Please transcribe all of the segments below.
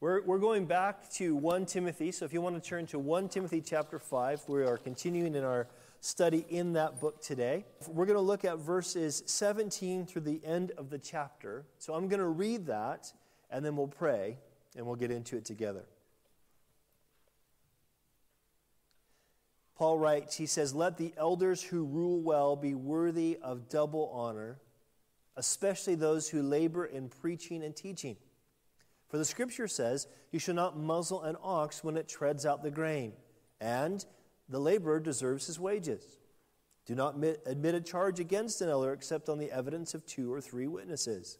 We're, we're going back to 1 Timothy, so if you want to turn to 1 Timothy chapter 5, we are continuing in our study in that book today. We're going to look at verses 17 through the end of the chapter. So I'm going to read that, and then we'll pray, and we'll get into it together. Paul writes, he says, Let the elders who rule well be worthy of double honor, especially those who labor in preaching and teaching. For the scripture says, You shall not muzzle an ox when it treads out the grain, and the laborer deserves his wages. Do not admit a charge against an elder except on the evidence of two or three witnesses.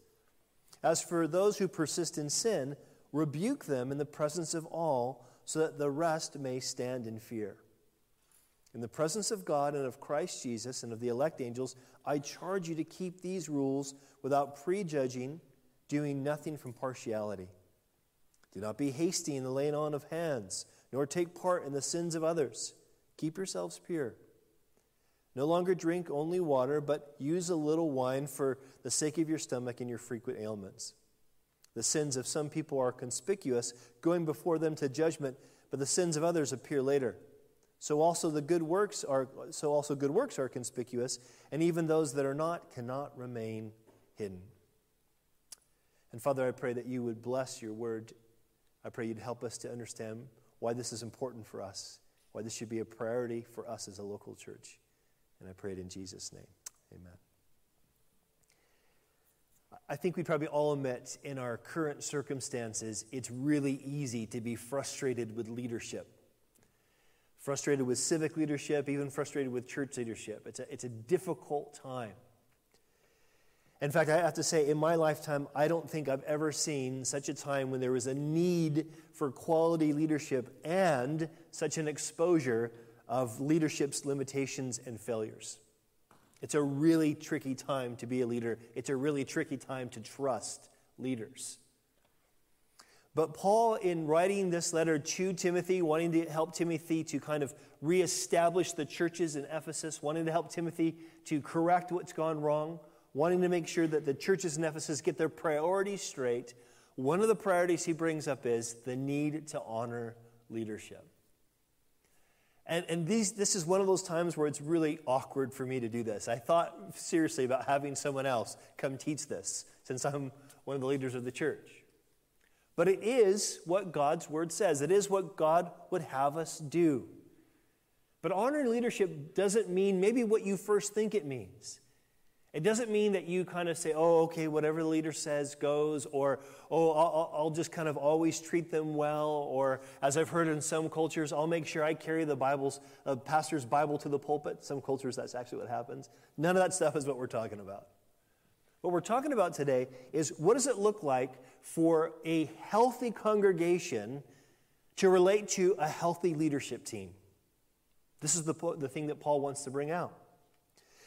As for those who persist in sin, rebuke them in the presence of all, so that the rest may stand in fear. In the presence of God and of Christ Jesus and of the elect angels, I charge you to keep these rules without prejudging, doing nothing from partiality. Do not be hasty in the laying on of hands, nor take part in the sins of others. Keep yourselves pure. No longer drink only water, but use a little wine for the sake of your stomach and your frequent ailments. The sins of some people are conspicuous, going before them to judgment, but the sins of others appear later. So also the good works are so also good works are conspicuous, and even those that are not cannot remain hidden. And Father, I pray that you would bless your word I pray you'd help us to understand why this is important for us, why this should be a priority for us as a local church. And I pray it in Jesus' name. Amen. I think we probably all admit in our current circumstances, it's really easy to be frustrated with leadership. Frustrated with civic leadership, even frustrated with church leadership. It's a, it's a difficult time. In fact, I have to say, in my lifetime, I don't think I've ever seen such a time when there was a need for quality leadership and such an exposure of leadership's limitations and failures. It's a really tricky time to be a leader, it's a really tricky time to trust leaders. But Paul, in writing this letter to Timothy, wanting to help Timothy to kind of reestablish the churches in Ephesus, wanting to help Timothy to correct what's gone wrong, wanting to make sure that the churches in Ephesus get their priorities straight, one of the priorities he brings up is the need to honor leadership. And, and these, this is one of those times where it's really awkward for me to do this. I thought seriously about having someone else come teach this since I'm one of the leaders of the church. But it is what God's word says, it is what God would have us do. But honoring leadership doesn't mean maybe what you first think it means. It doesn't mean that you kind of say, oh, okay, whatever the leader says goes, or, oh, I'll, I'll, just kind of always treat them well, or as I've heard in some cultures, I'll make sure I carry the Bible's, uh, pastor's Bible to the pulpit. Some cultures, that's actually what happens. None of that stuff is what we're talking about. What we're talking about today is what does it look like for a healthy congregation to relate to a healthy leadership team? This is the, the thing that Paul wants to bring out.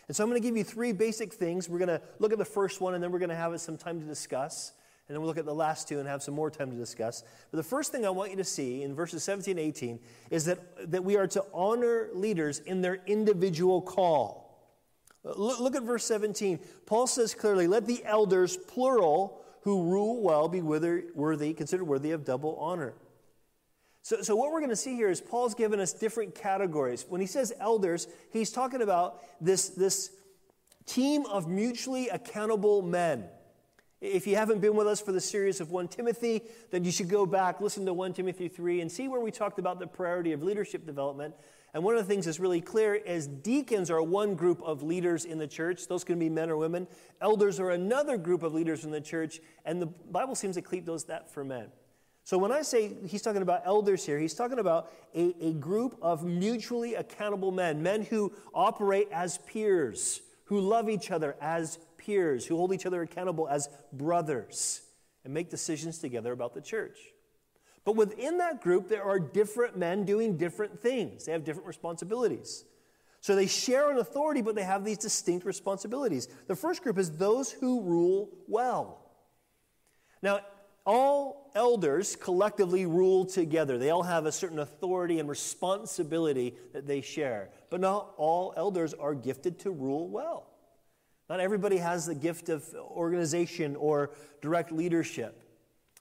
And so I'm going to give you three basic things. We're going to look at the first one, and then we're going to have some time to discuss. And then we'll look at the last two and have some more time to discuss. But the first thing I want you to see in verses 17 and 18 is that, that we are to honor leaders in their individual call. Look, look at verse 17. Paul says clearly, Let the elders, plural, who rule well, be worthy, considered worthy of double honor. So, so what we're going to see here is Paul's given us different categories. When he says elders, he's talking about this, this team of mutually accountable men. If you haven't been with us for the series of 1 Timothy, then you should go back, listen to 1 Timothy 3, and see where we talked about the priority of leadership development. And one of the things that's really clear is deacons are one group of leaders in the church. Those can be men or women. Elders are another group of leaders in the church, and the Bible seems to keep those that for men. So when I say he's talking about elders here, he's talking about a, a group of mutually accountable men, men who operate as peers, who love each other as peers, who hold each other accountable as brothers, and make decisions together about the church. But within that group, there are different men doing different things. They have different responsibilities. So they share an authority, but they have these distinct responsibilities. The first group is those who rule well. Now, all elders collectively rule together. They all have a certain authority and responsibility that they share. But not all elders are gifted to rule well. Not everybody has the gift of organization or direct leadership.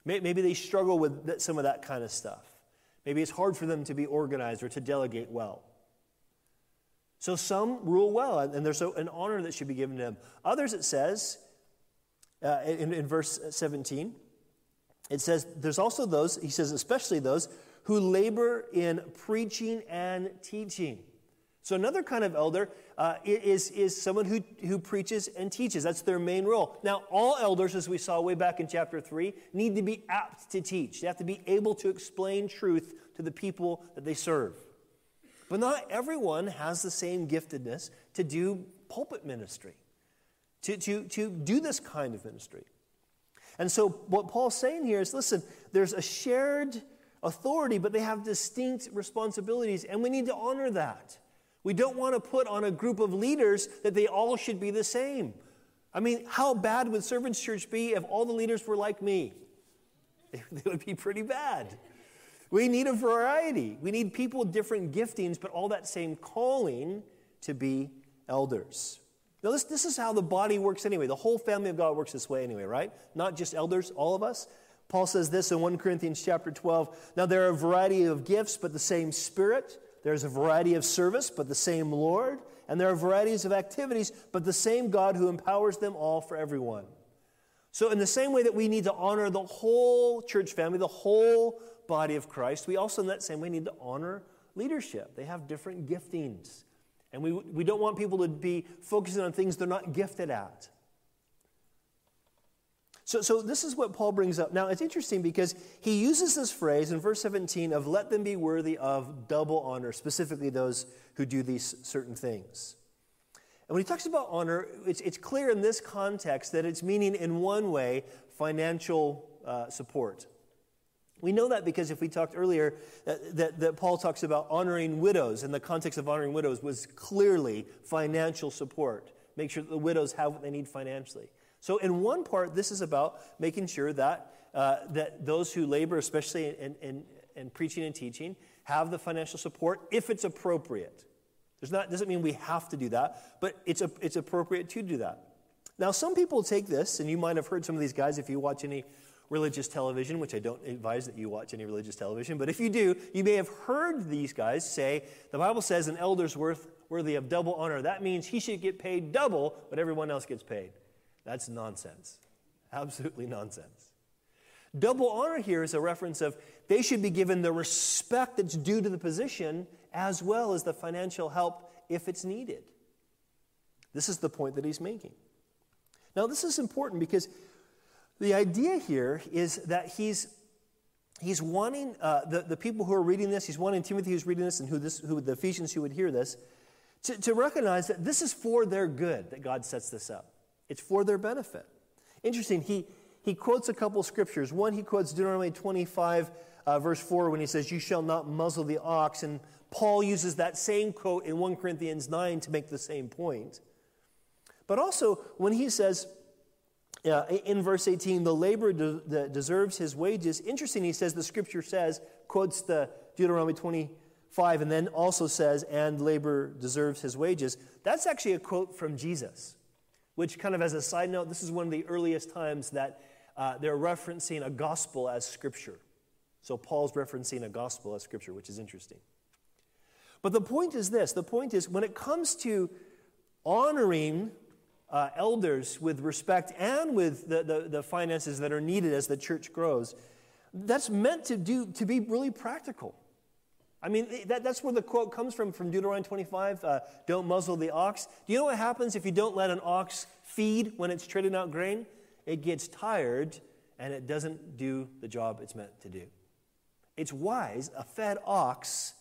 Maybe they struggle with some of that kind of stuff. Maybe it's hard for them to be organized or to delegate well. So some rule well, and there's an honor that should be given to them. Others, it says, uh, in, in verse 17, it says, there's also those, he says, especially those who labor in preaching and teaching. So, another kind of elder uh, is, is someone who, who preaches and teaches. That's their main role. Now, all elders, as we saw way back in chapter 3, need to be apt to teach. They have to be able to explain truth to the people that they serve. But not everyone has the same giftedness to do pulpit ministry, to, to, to do this kind of ministry. And so, what Paul's saying here is listen, there's a shared authority, but they have distinct responsibilities, and we need to honor that. We don't want to put on a group of leaders that they all should be the same. I mean, how bad would Servants Church be if all the leaders were like me? They would be pretty bad. We need a variety. We need people with different giftings, but all that same calling to be elders. Now, this, this is how the body works anyway. The whole family of God works this way anyway, right? Not just elders, all of us. Paul says this in 1 Corinthians chapter 12. Now, there are a variety of gifts, but the same Spirit. There's a variety of service, but the same Lord. And there are varieties of activities, but the same God who empowers them all for everyone. So, in the same way that we need to honor the whole church family, the whole body of Christ, we also, in that same way, need to honor leadership. They have different giftings. And we, we don't want people to be focusing on things they're not gifted at. So, so this is what Paul brings up. Now, it's interesting because he uses this phrase in verse 17 of let them be worthy of double honor, specifically those who do these certain things. And when he talks about honor, it's, it's clear in this context that it's meaning, in one way, financial uh, support. We know that because if we talked earlier, that, that, that, Paul talks about honoring widows, and the context of honoring widows was clearly financial support. Make sure that the widows have what they need financially. So, in one part, this is about making sure that, uh, that those who labor, especially in, in, in, preaching and teaching, have the financial support if it's appropriate. There's not, doesn't mean we have to do that, but it's, a, it's appropriate to do that. Now, some people take this, and you might have heard some of these guys if you watch any religious television, which I don't advise that you watch any religious television, but if you do, you may have heard these guys say, the Bible says an elder's worth, worthy of double honor. That means he should get paid double what everyone else gets paid. That's nonsense. Absolutely nonsense. Double honor here is a reference of they should be given the respect that's due to the position as well as the financial help if it's needed. This is the point that he's making. Now, this is important because the idea here is that he's, he's wanting uh, the, the people who are reading this, he's wanting Timothy who's reading this and who, this, who the Ephesians who would hear this, to, to recognize that this is for their good that God sets this up. It's for their benefit. Interesting, he, he quotes a couple scriptures. One, he quotes Deuteronomy 25, uh, verse 4, when he says, You shall not muzzle the ox. And Paul uses that same quote in 1 Corinthians 9 to make the same point. But also, when he says, uh, in verse 18, the laborer de- deserves his wages. Interesting, he says the scripture says, quotes the Deuteronomy 25, and then also says, and labor deserves his wages. That's actually a quote from Jesus which, kind of as a side note, this is one of the earliest times that uh, they're referencing a gospel as scripture. So Paul's referencing a gospel as scripture, which is interesting. But the point is this the point is when it comes to honoring uh, elders with respect and with the, the, the, finances that are needed as the church grows, that's meant to, do, to be really practical. I mean, that, that's where the quote comes from, from Deuteronomy 25 uh, don't muzzle the ox. Do you know what happens if you don't let an ox feed when it's treading out grain? It gets tired and it doesn't do the job it's meant to do. It's wise, a fed ox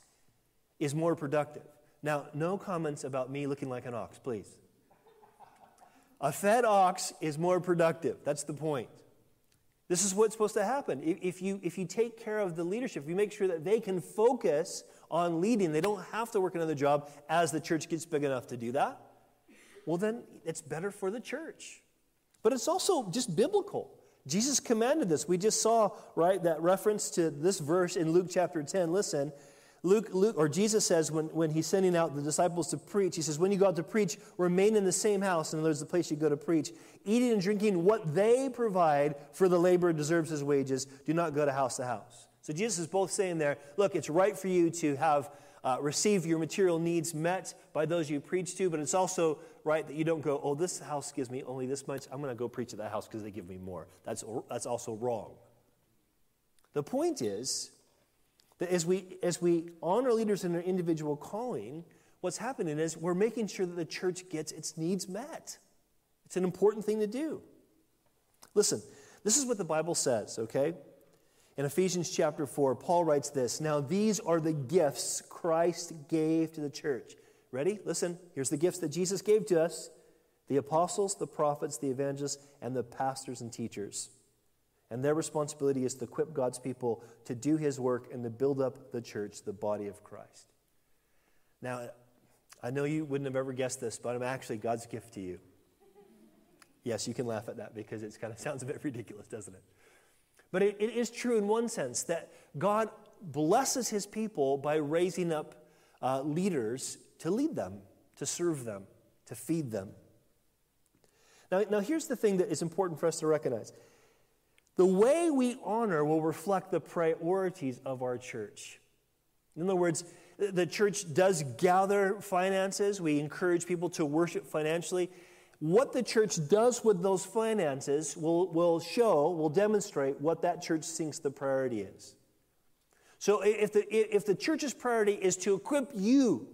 is more productive. Now, no comments about me looking like an ox, please. A fed ox is more productive. That's the point. This is what's supposed to happen. If you, if you take care of the leadership, if you make sure that they can focus on leading, they don't have to work another job as the church gets big enough to do that, well, then it's better for the church. But it's also just biblical. Jesus commanded this. We just saw, right, that reference to this verse in Luke chapter 10. Listen, Luke, Luke, or Jesus says when, when he's sending out the disciples to preach, he says, When you go out to preach, remain in the same house. In other words, the place you go to preach. Eating and drinking what they provide, for the laborer deserves his wages. Do not go to house to house. So Jesus is both saying there, look, it's right for you to have uh, receive your material needs met by those you preach to, but it's also right that you don't go, oh, this house gives me only this much. I'm going to go preach at that house because they give me more. That's, that's also wrong. The point is, that as we, as we honor leaders in their individual calling, what's happening is we're making sure that the church gets its needs met. It's an important thing to do. Listen, this is what the Bible says, okay? In Ephesians chapter 4, Paul writes this Now these are the gifts Christ gave to the church. Ready? Listen, here's the gifts that Jesus gave to us the apostles, the prophets, the evangelists, and the pastors and teachers. And their responsibility is to equip God's people to do his work and to build up the church, the body of Christ. Now, I know you wouldn't have ever guessed this, but I'm actually God's gift to you. Yes, you can laugh at that because it kind of sounds a bit ridiculous, doesn't it? But it, it is true in one sense that God blesses his people by raising up uh, leaders to lead them, to serve them, to feed them. Now, now, here's the thing that is important for us to recognize the way we honor will reflect the priorities of our church. In other words, the church does gather finances. We encourage people to worship financially. What the church does with those finances will, will show, will demonstrate what that church thinks the priority is. So if the, if the church's priority is to equip you,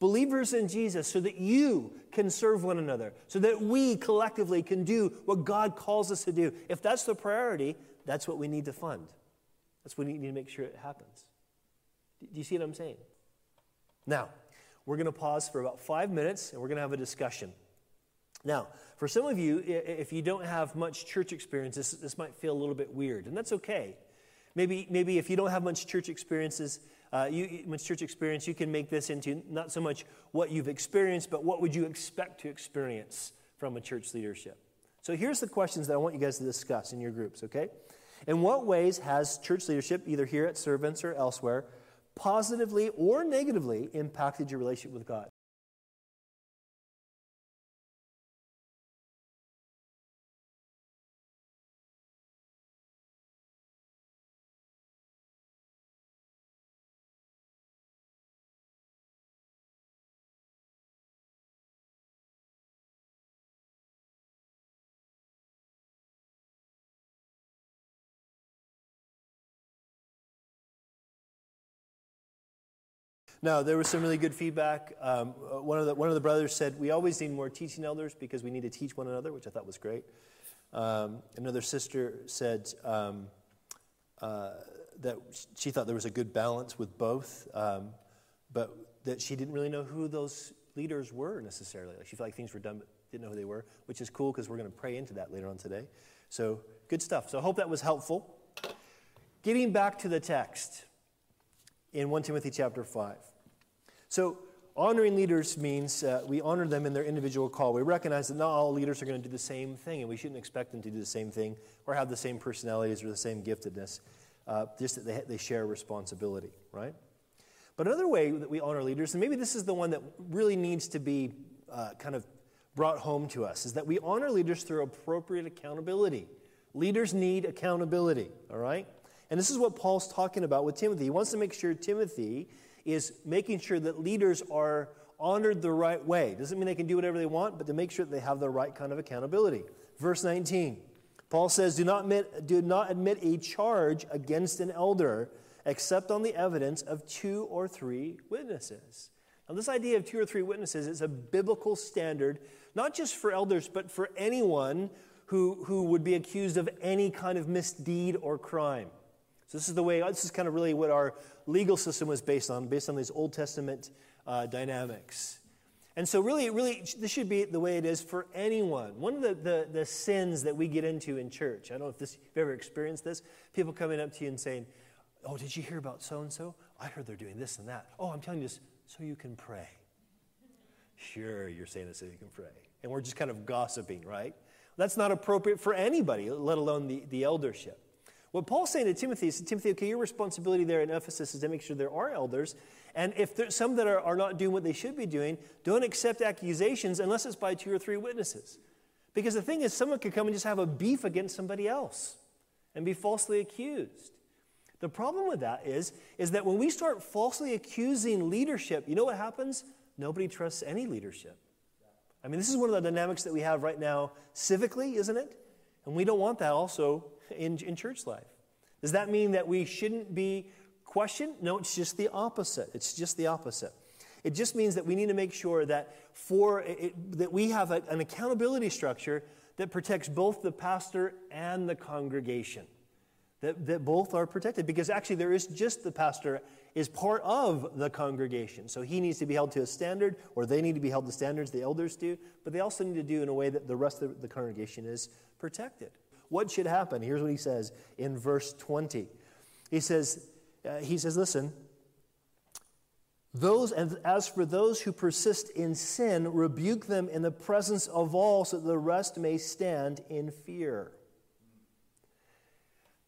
believers in Jesus, so that you can serve one another, so that we collectively can do what God calls us to do. If that's the priority, that's what we need to fund. That's what we need to make sure it happens. Do you see what I'm saying? Now, we're going to pause for about five minutes and we're going to have a discussion. Now, for some of you, if you don't have much church experience, this, this might feel a little bit weird, and that's okay. Maybe, maybe if you don't have much church experiences, uh, you, much church experience, you can make this into not so much what you've experienced, but what would you expect to experience from a church leadership. So here's the questions that I want you guys to discuss in your groups, okay? In what ways has church leadership, either here at Servants or elsewhere, positively or negatively impacted your relationship with God? No, there was some really good feedback. Um, uh, one, of the, one of the brothers said, We always need more teaching elders because we need to teach one another, which I thought was great. Um, another sister said um, uh, that she thought there was a good balance with both, um, but that she didn't really know who those leaders were necessarily. Like she felt like things were done, but didn't know who they were, which is cool because we're going to pray into that later on today. So, good stuff. So, I hope that was helpful. Getting back to the text in 1 Timothy chapter 5. So, honoring leaders means uh, we honor them in their individual call. We recognize that not all leaders are going to do the same thing, and we shouldn't expect them to do the same thing or have the same personalities or the same giftedness, uh, just that they, they share responsibility, right? But another way that we honor leaders, and maybe this is the one that really needs to be uh, kind of brought home to us, is that we honor leaders through appropriate accountability. Leaders need accountability, all right? And this is what Paul's talking about with Timothy. He wants to make sure Timothy is making sure that leaders are honored the right way. Doesn't mean they can do whatever they want, but to make sure that they have the right kind of accountability. Verse 19, Paul says, Do not admit, do not admit a charge against an elder except on the evidence of two or three witnesses. Now, this idea of two or three witnesses is a biblical standard, not just for elders, but for anyone who, who would be accused of any kind of misdeed or crime. So this is the way, this is kind of really what our legal system was based on, based on these Old Testament uh, dynamics. And so, really, really, this should be the way it is for anyone. One of the, the, the sins that we get into in church, I don't know if this, you've ever experienced this, people coming up to you and saying, Oh, did you hear about so and so? I heard they're doing this and that. Oh, I'm telling you this so you can pray. Sure, you're saying this so you can pray. And we're just kind of gossiping, right? That's not appropriate for anybody, let alone the, the eldership. What Paul's saying to Timothy is, Timothy, okay, your responsibility there in Ephesus is to make sure there are elders. And if there's some that are, are not doing what they should be doing, don't accept accusations unless it's by two or three witnesses. Because the thing is, someone could come and just have a beef against somebody else and be falsely accused. The problem with that is, is that when we start falsely accusing leadership, you know what happens? Nobody trusts any leadership. I mean, this is one of the dynamics that we have right now civically, isn't it? And we don't want that also in, in church life. Does that mean that we shouldn't be questioned? No, it's just the opposite. It's just the opposite. It just means that we need to make sure that for it, that we have a, an accountability structure that protects both the pastor and the congregation. That, that both are protected because actually there is just the pastor is part of the congregation. So he needs to be held to a standard, or they need to be held to standards, the elders do, but they also need to do in a way that the rest of the congregation is protected. What should happen? Here's what he says in verse 20. He says, uh, he says, listen, those, and as for those who persist in sin, rebuke them in the presence of all so that the rest may stand in fear.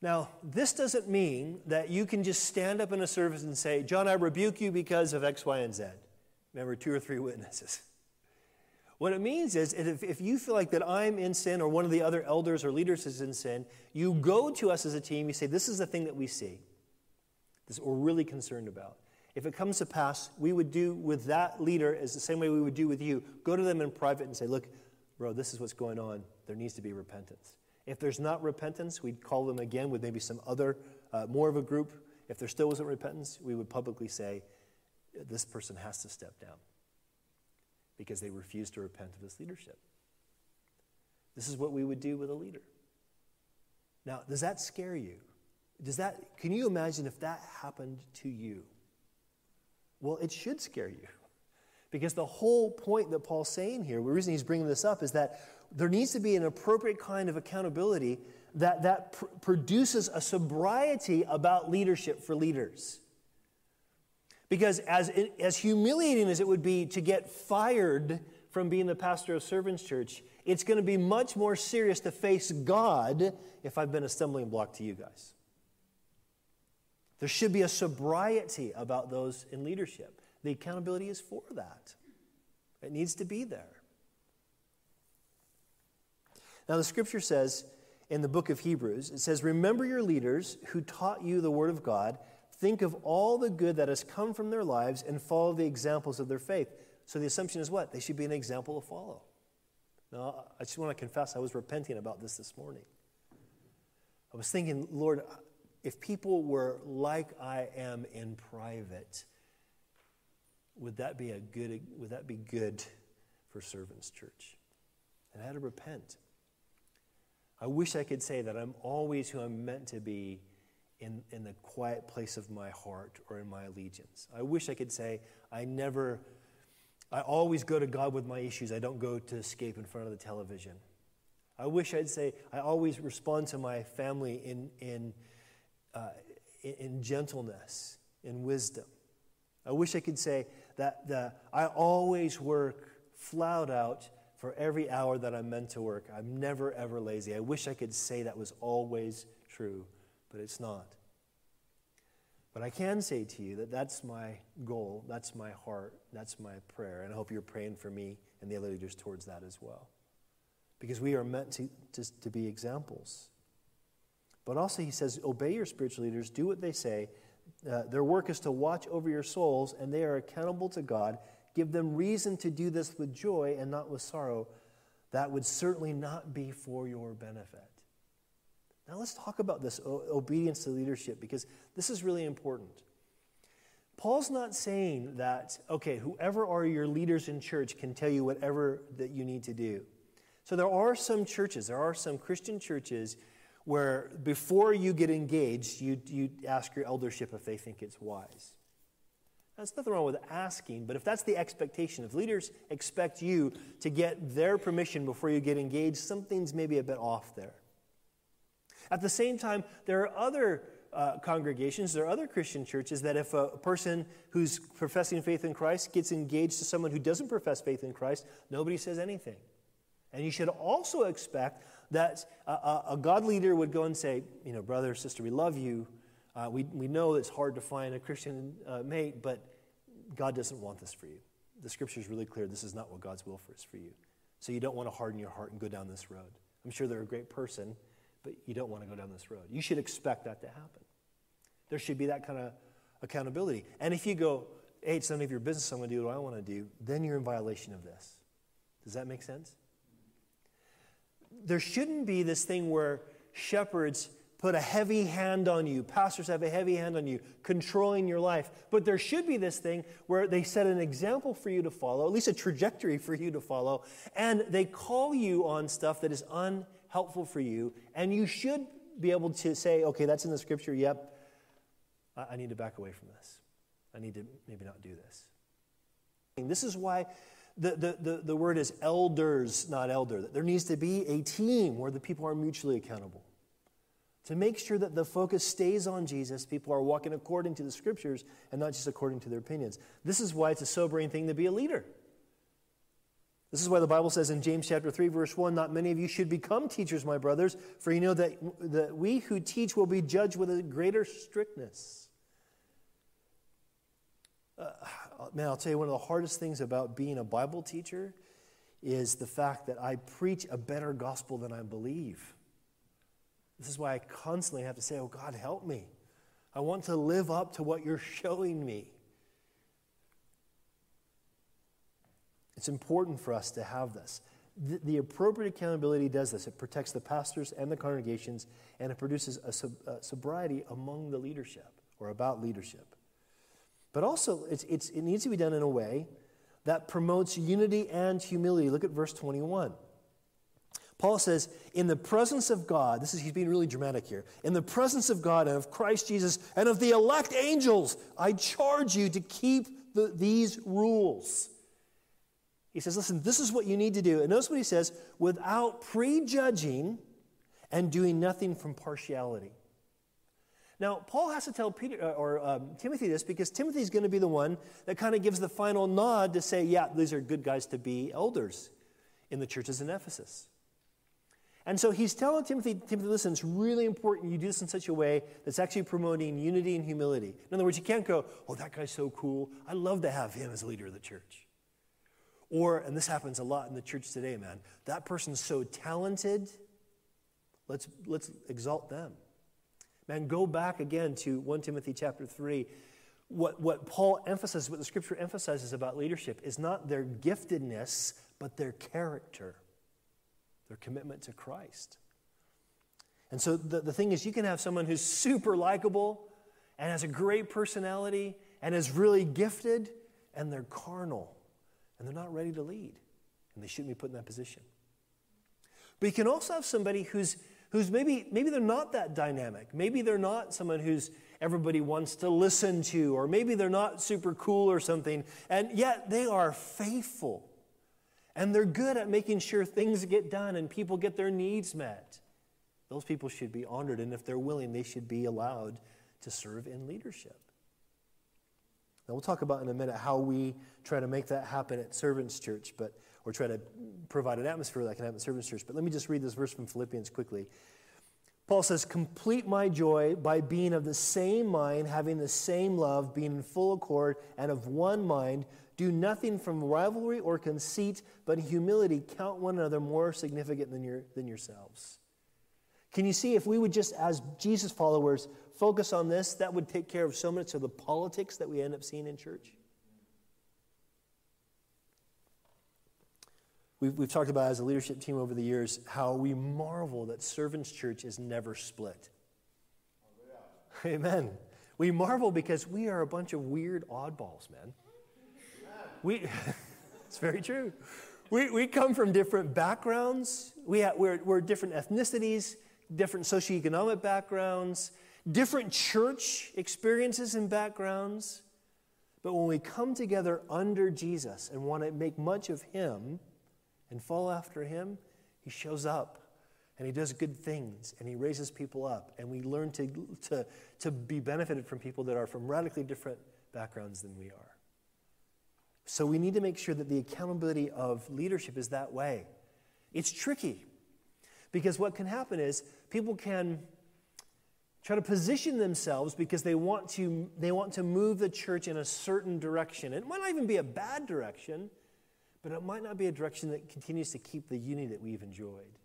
Now, this doesn't mean that you can just stand up in a service and say, John, I rebuke you because of X, Y, and Z. Remember, two or three witnesses. What it means is if, if you feel like that I'm in sin or one of the other elders or leaders is in sin, you go to us as a team, you say, This is the thing that we see. This we're really concerned about. If it comes to pass, we would do with that leader as the same way we would do with you. Go to them in private and say, Look, bro, this is what's going on. There needs to be repentance. If there's not repentance, we'd call them again with maybe some other, uh, more of a group. If there still wasn't repentance, we would publicly say, This person has to step down because they refuse to repent of his leadership. This is what we would do with a leader. Now, does that scare you? Does that can you imagine if that happened to you? Well, it should scare you. Because the whole point that Paul's saying here, the reason he's bringing this up is that there needs to be an appropriate kind of accountability that, that pr- produces a sobriety about leadership for leaders. Because as, as humiliating as it would be to get fired from being the pastor of Servants Church, it's going to be much more serious to face God if I've been a stumbling block to you guys. There should be a sobriety about those in leadership. The accountability is for that, it needs to be there. Now, the scripture says in the book of Hebrews, it says, Remember your leaders who taught you the word of God Think of all the good that has come from their lives and follow the examples of their faith. So the assumption is what? They should be an example to follow. Now, I just want to confess I was repenting about this this morning. I was thinking, Lord, if people were like I am in private, would that be a good would that be good for servants church? And I had to repent. I wish I could say that I'm always who I'm meant to be in, in the quiet place of my heart or in my allegiance. I wish I could say, I never, I always go to God with my issues. I don't go to escape in front of the television. I wish I'd say, I always respond to my family in, in, uh, in, gentleness, in wisdom. I wish I could say that the, I always work flat out for every hour that I'm meant to work. I'm never, ever lazy. I wish I could say that was always true but it's not. But I can say to you that that's my goal, that's my heart, that's my prayer, and I hope you're praying for me and the other leaders towards that as well. Because we are meant to, to, to be examples. But also, he says, obey your spiritual leaders, do what they say. Uh, their work is to watch over your souls, and they are accountable to God. Give them reason to do this with joy and not with sorrow. That would certainly not be for your benefit. Now let's talk about this obedience to leadership because this is really important. Paul's not saying that, okay, whoever are your leaders in church can tell you whatever that you need to do. So there are some churches, there are some Christian churches where before you get engaged, you, you ask your eldership if they think it's wise. There's nothing wrong with asking, but if that's the expectation, if leaders expect you to get their permission before you get engaged, something's maybe a bit off there. At the same time, there are other uh, congregations, there are other Christian churches that if a person who's professing faith in Christ gets engaged to someone who doesn't profess faith in Christ, nobody says anything. And you should also expect that a, a God leader would go and say, you know, brother, sister, we love you. Uh, we, we know it's hard to find a Christian uh, mate, but God doesn't want this for you. The scripture is really clear. This is not what God's will for is for you. So you don't want to harden your heart and go down this road. I'm sure they're a great person, but you don't want to go down this road. You should expect that to happen. There should be that kind of accountability. And if you go, hey, it's none of your business, I'm going to do what I want to do, then you're in violation of this. Does that make sense? There shouldn't be this thing where shepherds put a heavy hand on you, pastors have a heavy hand on you, controlling your life. But there should be this thing where they set an example for you to follow, at least a trajectory for you to follow, and they call you on stuff that is unhelpful for you, and you should be able to say, okay, that's in the scripture, yep, I need to back away from this. I need to maybe not do this. This is why the, the, the, the word is elders, not elder. There needs to be a team where the people are mutually accountable. To make sure that the focus stays on Jesus, people are walking according to the scriptures and not just according to their opinions. This is why it's a sobering thing to be a leader. This is why the Bible says in James chapter 3 verse 1, not many of you should become teachers, my brothers, for you know that, that we who teach will be judged with a greater strictness. Uh, man, I'll tell you one of the hardest things about being a Bible teacher is the fact that I preach a better gospel than I believe. This is why I constantly have to say, Oh, God, help me. I want to live up to what you're showing me. It's important for us to have this. The, the, appropriate accountability does this. It protects the pastors and the congregations, and it produces a, a sobriety among the leadership or about leadership. But also, it's, it's, it needs to be done in a way that promotes unity and humility. Look at verse 21. Paul says, in the presence of God, this is, he's being really dramatic here. In the presence of God and of Christ Jesus and of the elect angels, I charge you to keep the, these rules. He says, listen, this is what you need to do. And notice what he says without prejudging and doing nothing from partiality. Now, Paul has to tell Peter uh, or um, Timothy this because Timothy is going to be the one that kind of gives the final nod to say, yeah, these are good guys to be elders in the churches in Ephesus. And so he's telling Timothy, Timothy, listen, it's really important you do this in such a way that's actually promoting unity and humility. In other words, you can't go, oh, that guy's so cool. I'd love to have him as leader of the church. Or, and this happens a lot in the church today, man, that person's so talented, let's, let's exalt them. Man, go back again to 1 Timothy chapter 3. What, what Paul emphasizes, what the scripture emphasizes about leadership is not their giftedness, but their character their commitment to Christ. And so the, the thing is, you can have someone who's super likable and has a great personality and is really gifted, and they're carnal and they're not ready to lead, and they shouldn't be put in that position. But you can also have somebody who's, who's maybe, maybe they're not that dynamic. Maybe they're not someone who's everybody wants to listen to, or maybe they're not super cool or something, and yet they are faithful and they're good at making sure things get done and people get their needs met. Those people should be honored, and if they're willing, they should be allowed to serve in leadership. Now, we'll talk about in a minute how we try to make that happen at Servants Church, but or try to provide an atmosphere that can happen at Servants Church. But let me just read this verse from Philippians quickly. Paul says, Complete my joy by being of the same mind, having the same love, being in full accord, and of one mind. Do nothing from rivalry or conceit, but in humility count one another more significant than, your, than yourselves. Can you see if we would just, as Jesus followers, focus on this, that would take care of so much of the politics that we end up seeing in church? We've, we've talked about as a leadership team over the years how we marvel that Servants Church is never split. Oh, Amen. We marvel because we are a bunch of weird oddballs, man. We, it's very true. We, we come from different backgrounds. We have, we're, we're different ethnicities, different socioeconomic backgrounds, different church experiences and backgrounds. But when we come together under Jesus and want to make much of Him and follow after Him, He shows up and He does good things and He raises people up. And we learn to, to, to be benefited from people that are from radically different backgrounds than we are. So we need to make sure that the accountability of leadership is that way. It's tricky Because what can happen is people can try to position themselves because they want to they want to move the church in a certain direction. It might not even be a bad direction, but it might not be a direction that continues to keep the unity that we've enjoyed.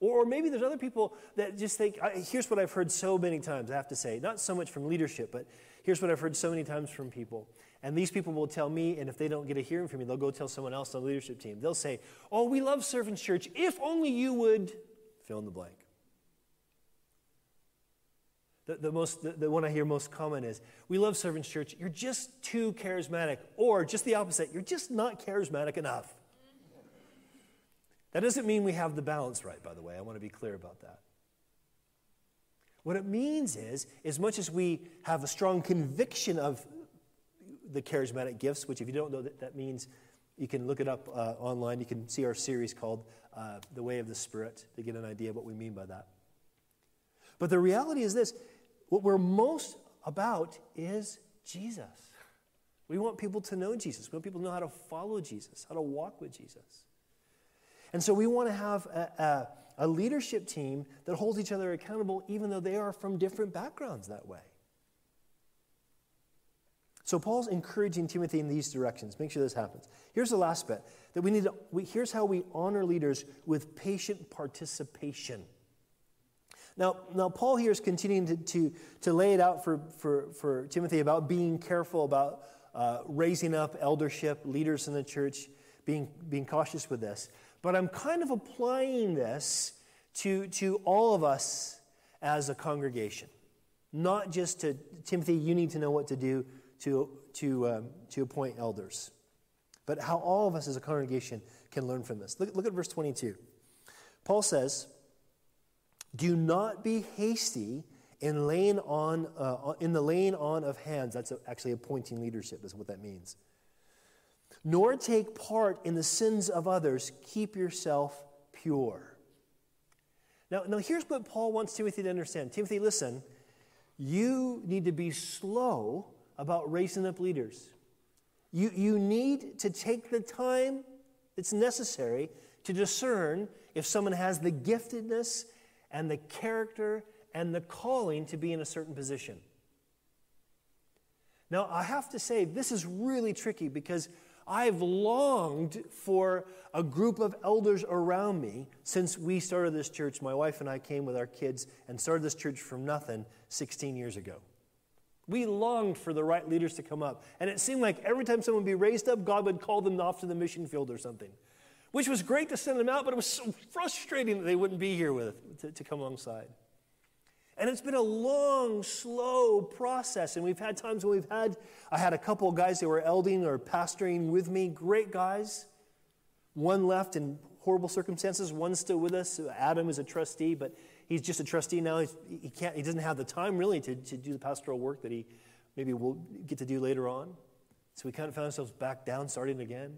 Or, maybe there's other people that just think, here's what I've heard so many times, I have to say, not so much from leadership, but here's what I've heard so many times from people. And these people will tell me, and if they don't get a hearing from me, they'll go tell someone else on the leadership team. They'll say, Oh, we love Servants Church. If only you would fill in the blank. The, the, most, the, the one I hear most common is, We love Servants Church. You're just too charismatic. Or just the opposite, you're just not charismatic enough. That doesn't mean we have the balance right, by the way. I want to be clear about that. What it means is, as much as we have a strong conviction of the charismatic gifts, which, if you don't know that, that means you can look it up uh, online. You can see our series called uh, The Way of the Spirit to get an idea of what we mean by that. But the reality is this what we're most about is Jesus. We want people to know Jesus. We want people to know how to follow Jesus, how to walk with Jesus. And so we want to have a, a, a leadership team that holds each other accountable, even though they are from different backgrounds that way. So Paul's encouraging Timothy in these directions. Make sure this happens. Here's the last bit that we need to, we, here's how we honor leaders with patient participation. Now, now Paul here is continuing to, to, to lay it out for, for, for Timothy about being careful about uh, raising up eldership, leaders in the church, being, being cautious with this. But I'm kind of applying this to, to all of us as a congregation. Not just to Timothy, you need to know what to do to, to, um, to appoint elders, but how all of us as a congregation can learn from this. Look, look at verse 22. Paul says, Do not be hasty in laying on uh, in the laying on of hands. That's actually appointing leadership, is what that means nor take part in the sins of others. Keep yourself pure. Now, now here's what Paul wants Timothy to understand. Timothy, listen, you need to be slow about raising up leaders. You, you need to take the time that's necessary to discern if someone has the giftedness and the character and the calling to be in a certain position. Now, I have to say, this is really tricky because I've longed for a group of elders around me since we started this church. My wife and I came with our kids and started this church from nothing 16 years ago. We longed for the right leaders to come up. And it seemed like every time someone would be raised up, God would call them off to the mission field or something, which was great to send them out, but it was so frustrating that they wouldn't be here with to, to come alongside. And it's been a long, slow process. And we've had times when we've had, I had a couple of guys that were elding or pastoring with me, great guys. One left in horrible circumstances, one's still with us. Adam is a trustee, but he's just a trustee now. He's, he, can't, he doesn't have the time really to, to do the pastoral work that he maybe will get to do later on. So we kind of found ourselves back down, starting again.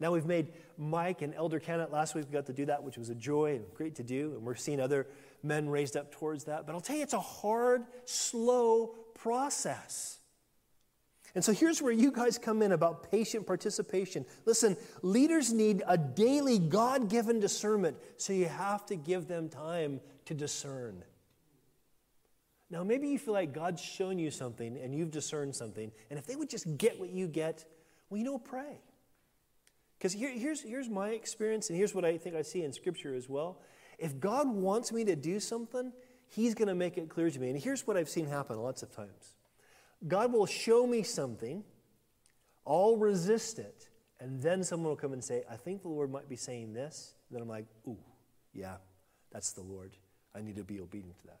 Now we've made Mike and Elder Kennett. Last week we got to do that, which was a joy and great to do. And we're seeing other men raised up towards that. But I'll tell you, it's a hard, slow process. And so here's where you guys come in about patient participation. Listen, leaders need a daily God given discernment, so you have to give them time to discern. Now, maybe you feel like God's shown you something and you've discerned something, and if they would just get what you get, well, you know, pray. Because here, here's, here's my experience, and here's what I think I see in Scripture as well if God wants me to do something, He's going to make it clear to me. And here's what I've seen happen lots of times God will show me something, I'll resist it, and then someone will come and say, I think the Lord might be saying this. And then I'm like, ooh, yeah, that's the Lord. I need to be obedient to that.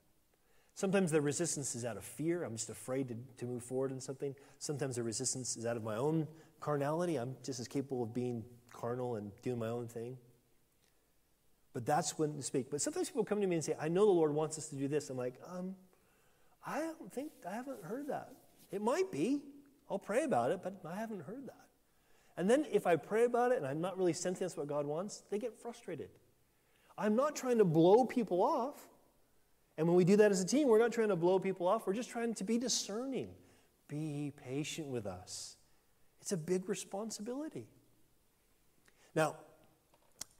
Sometimes the resistance is out of fear. I'm just afraid to, to move forward in something. Sometimes the resistance is out of my own carnality. I'm just as capable of being carnal and doing my own thing. But that's when to speak. But sometimes people come to me and say, I know the Lord wants us to do this. I'm like, um, I don't think, I haven't heard that. It might be. I'll pray about it, but I haven't heard that. And then if I pray about it and I'm not really sensing that's what God wants, they get frustrated. I'm not trying to blow people off. And when we do that as a team, we're not trying to blow people off. We're just trying to be discerning. Be patient with us. It's a big responsibility. Now,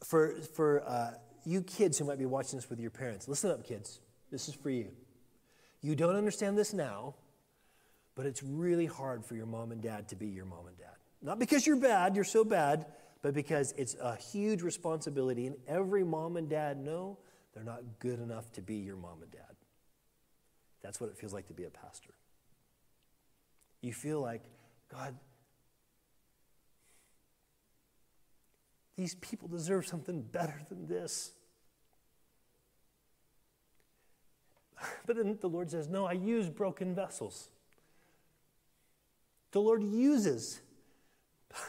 for, for uh, you kids who might be watching this with your parents, listen up, kids. This is for you. You don't understand this now, but it's really hard for your mom and dad to be your mom and dad. Not because you're bad, you're so bad, but because it's a huge responsibility, and every mom and dad know they're not good enough to be your mom and dad. That's what it feels like to be a pastor. You feel like, God, these people deserve something better than this. But then the Lord says, No, I use broken vessels. The Lord uses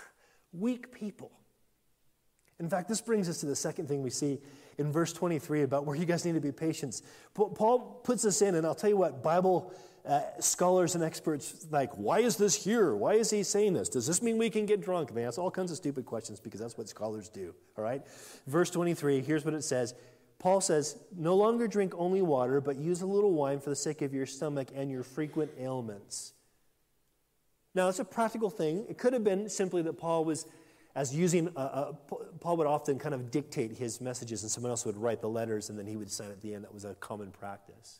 weak people. In fact, this brings us to the second thing we see in verse 23 about where you guys need to be patient. Paul puts this in, and I'll tell you what, Bible uh, scholars and experts like, why is this here? Why is he saying this? Does this mean we can get drunk? They ask all kinds of stupid questions because that's what scholars do. All right? Verse 23, here's what it says. Paul says, No longer drink only water, but use a little wine for the sake of your stomach and your frequent ailments. Now, it's a practical thing. It could have been simply that Paul was, as using, uh, uh, Paul would often kind of dictate his messages and someone else would write the letters and then he would sign at the end. That was a common practice.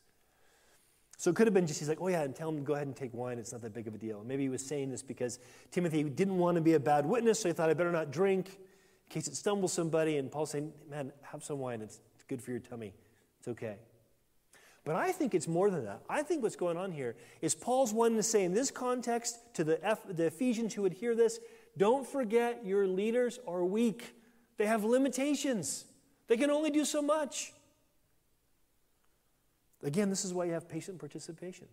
So it could have been just, he's like, oh yeah, and tell him to go ahead and take wine. It's not that big of a deal. Maybe he was saying this because Timothy didn't want to be a bad witness, so he thought, I better not drink in case it stumbles somebody. And Paul's saying, man, have some wine. It's, good for your tummy. It's okay. But I think it's more than that. I think what's going on here is Paul's wanting to say in this context to the, F, the Ephesians who would hear this don't forget your leaders are weak, they have limitations, they can only do so much. Again, this is why you have patient participation.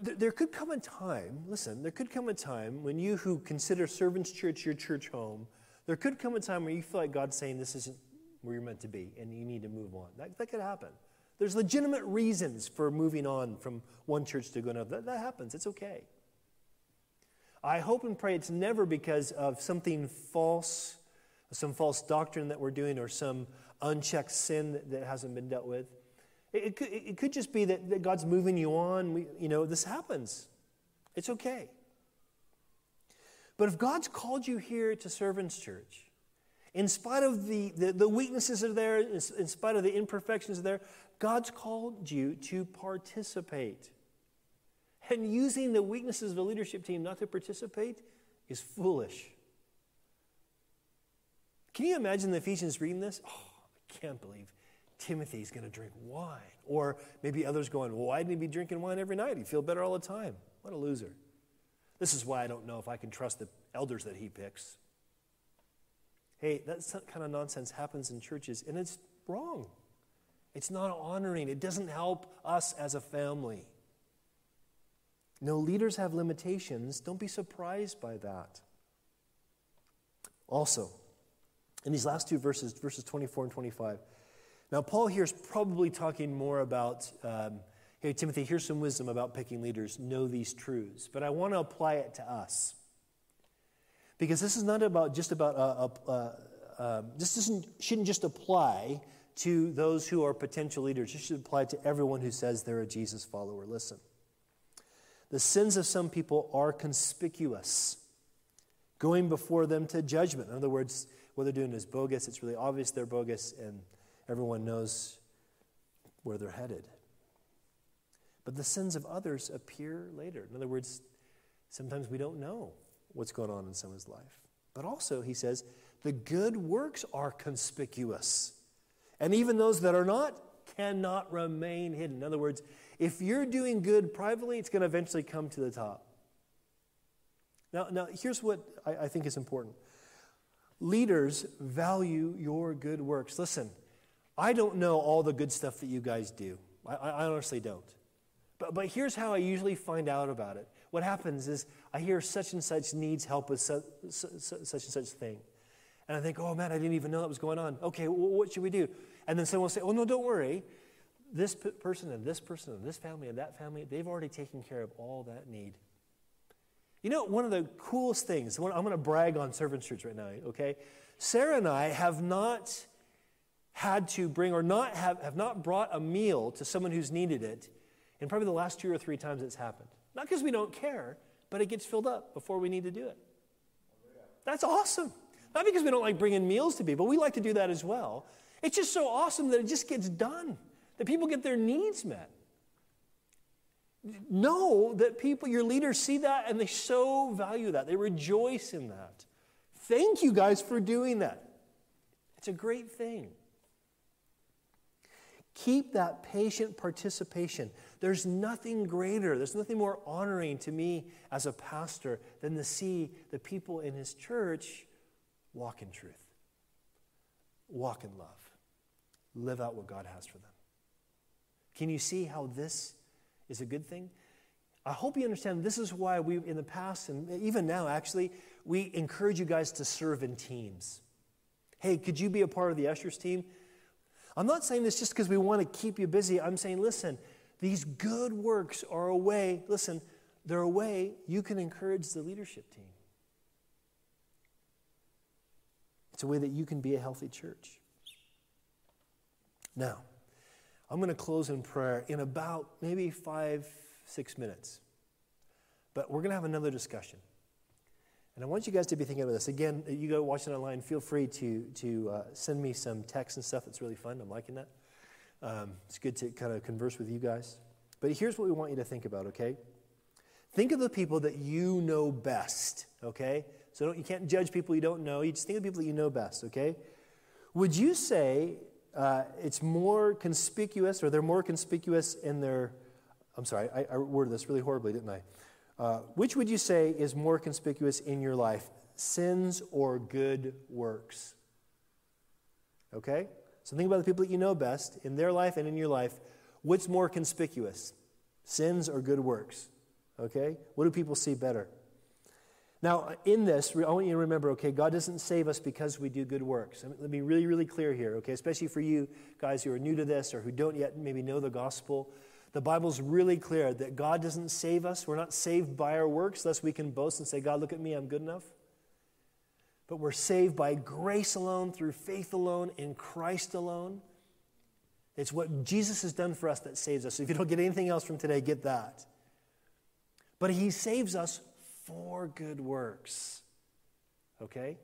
There could come a time, listen, there could come a time when you who consider Servants Church your church home, there could come a time where you feel like God's saying this isn't where you're meant to be and you need to move on. That, that could happen. There's legitimate reasons for moving on from one church to another. That, that happens. It's okay. I hope and pray it's never because of something false, some false doctrine that we're doing, or some unchecked sin that, hasn't been dealt with. It, it, could, it could just be that, that God's moving you on. We, you know, this happens. It's okay. But if God's called you here to Servants Church, in spite of the, the, the weaknesses that are there, in, in spite of the imperfections are there, God's called you to participate. And using the weaknesses of the leadership team not to participate is foolish. Can you imagine the Ephesians reading this? Oh, I can't believe Timothy's going to drink wine. Or maybe others going, well, why didn't he be drinking wine every night? He'd feel better all the time. What a loser. This is why I don't know if I can trust the elders that he picks. Hey, that kind of nonsense happens in churches, and it's wrong. It's not honoring, it doesn't help us as a family. No, leaders have limitations. Don't be surprised by that. Also, in these last two verses, verses 24 and 25. Now, Paul here is probably talking more about, um, hey, Timothy, here's some wisdom about picking leaders. Know these truths. But I want to apply it to us. Because this is not about just about, uh, uh, uh, this doesn't, shouldn't just apply to those who are potential leaders. This should apply to everyone who says they're a Jesus follower. Listen. The sins of some people are conspicuous, going before them to judgment. In other words, what they're doing is bogus. It's really obvious they're bogus, and everyone knows where they're headed. But the sins of others appear later. In other words, sometimes we don't know what's going on in someone's life. But also, he says, the good works are conspicuous. And even those that are not cannot remain hidden. In other words, if you're doing good privately, it's going to eventually come to the top. Now, now here's what I, I think is important Leaders value your good works. Listen, I don't know all the good stuff that you guys do. I, I honestly don't. But, but here's how I usually find out about it. What happens is I hear such and such needs help with such, such and such thing. And I think, oh man, I didn't even know that was going on. Okay, well, what should we do? And then someone will say, oh no, don't worry. This person and this person and this family and that family, they've already taken care of all that need. You know, one of the coolest things, I'm going to brag on Servants Church right now, okay? Sarah and I have not had to bring or not have, have not brought a meal to someone who's needed it in probably the last two or three times it's happened. Not because we don't care, but it gets filled up before we need to do it. That's awesome. Not because we don't like bringing meals to people, we like to do that as well. It's just so awesome that it just gets done, that people get their needs met. Know that people, your leaders, see that and they so value that. They rejoice in that. Thank you guys for doing that. It's a great thing. Keep that patient participation. There's nothing greater, there's nothing more honoring to me as a pastor than to see the people in his church walk in truth, walk in love, live out what God has for them. Can you see how this is a good thing? I hope you understand this is why we, in the past, and even now actually, we encourage you guys to serve in teams. Hey, could you be a part of the ushers team? I'm not saying this just because we want to keep you busy. I'm saying, listen, these good works are a way, listen, they're a way you can encourage the leadership team. It's a way that you can be a healthy church. Now, I'm going to close in prayer in about maybe five, six minutes. But we're going to have another discussion. And I want you guys to be thinking about this. Again, you go watching online, feel free to, to uh, send me some text and stuff. It's really fun. I'm liking that. Um, it's good to kind of converse with you guys. But here's what we want you to think about, okay? Think of the people that you know best, okay? So you can't judge people you don't know. You just think of people that you know best, okay? Would you say uh, it's more conspicuous, or they're more conspicuous in their, I'm sorry, I, I worded this really horribly, didn't I? Uh, which would you say is more conspicuous in your life, sins or good works? Okay? So think about the people that you know best in their life and in your life. What's more conspicuous, sins or good works? Okay? What do people see better? Now, in this, I want you to remember okay, God doesn't save us because we do good works. Let me be really, really clear here, okay? Especially for you guys who are new to this or who don't yet maybe know the gospel. The Bible's really clear that God doesn't save us. We're not saved by our works, lest we can boast and say, God, look at me, I'm good enough. But we're saved by grace alone, through faith alone, in Christ alone. It's what Jesus has done for us that saves us. If you don't get anything else from today, get that. But He saves us for good works. Okay?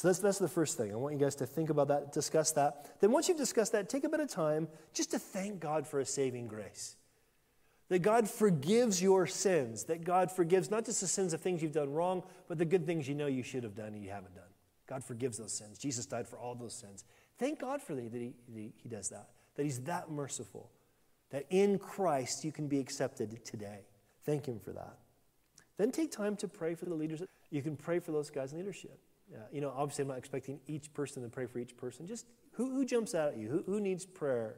So that's, that's the first thing. I want you guys to think about that, discuss that. Then, once you've discussed that, take a bit of time just to thank God for a saving grace. That God forgives your sins, that God forgives not just the sins of things you've done wrong, but the good things you know you should have done and you haven't done. God forgives those sins. Jesus died for all those sins. Thank God for that, that he, he, he does that, that He's that merciful, that in Christ you can be accepted today. Thank Him for that. Then take time to pray for the leaders. You can pray for those guys in leadership. Uh, you know, obviously, I'm not expecting each person to pray for each person. Just who, who jumps out at you? Who, who needs prayer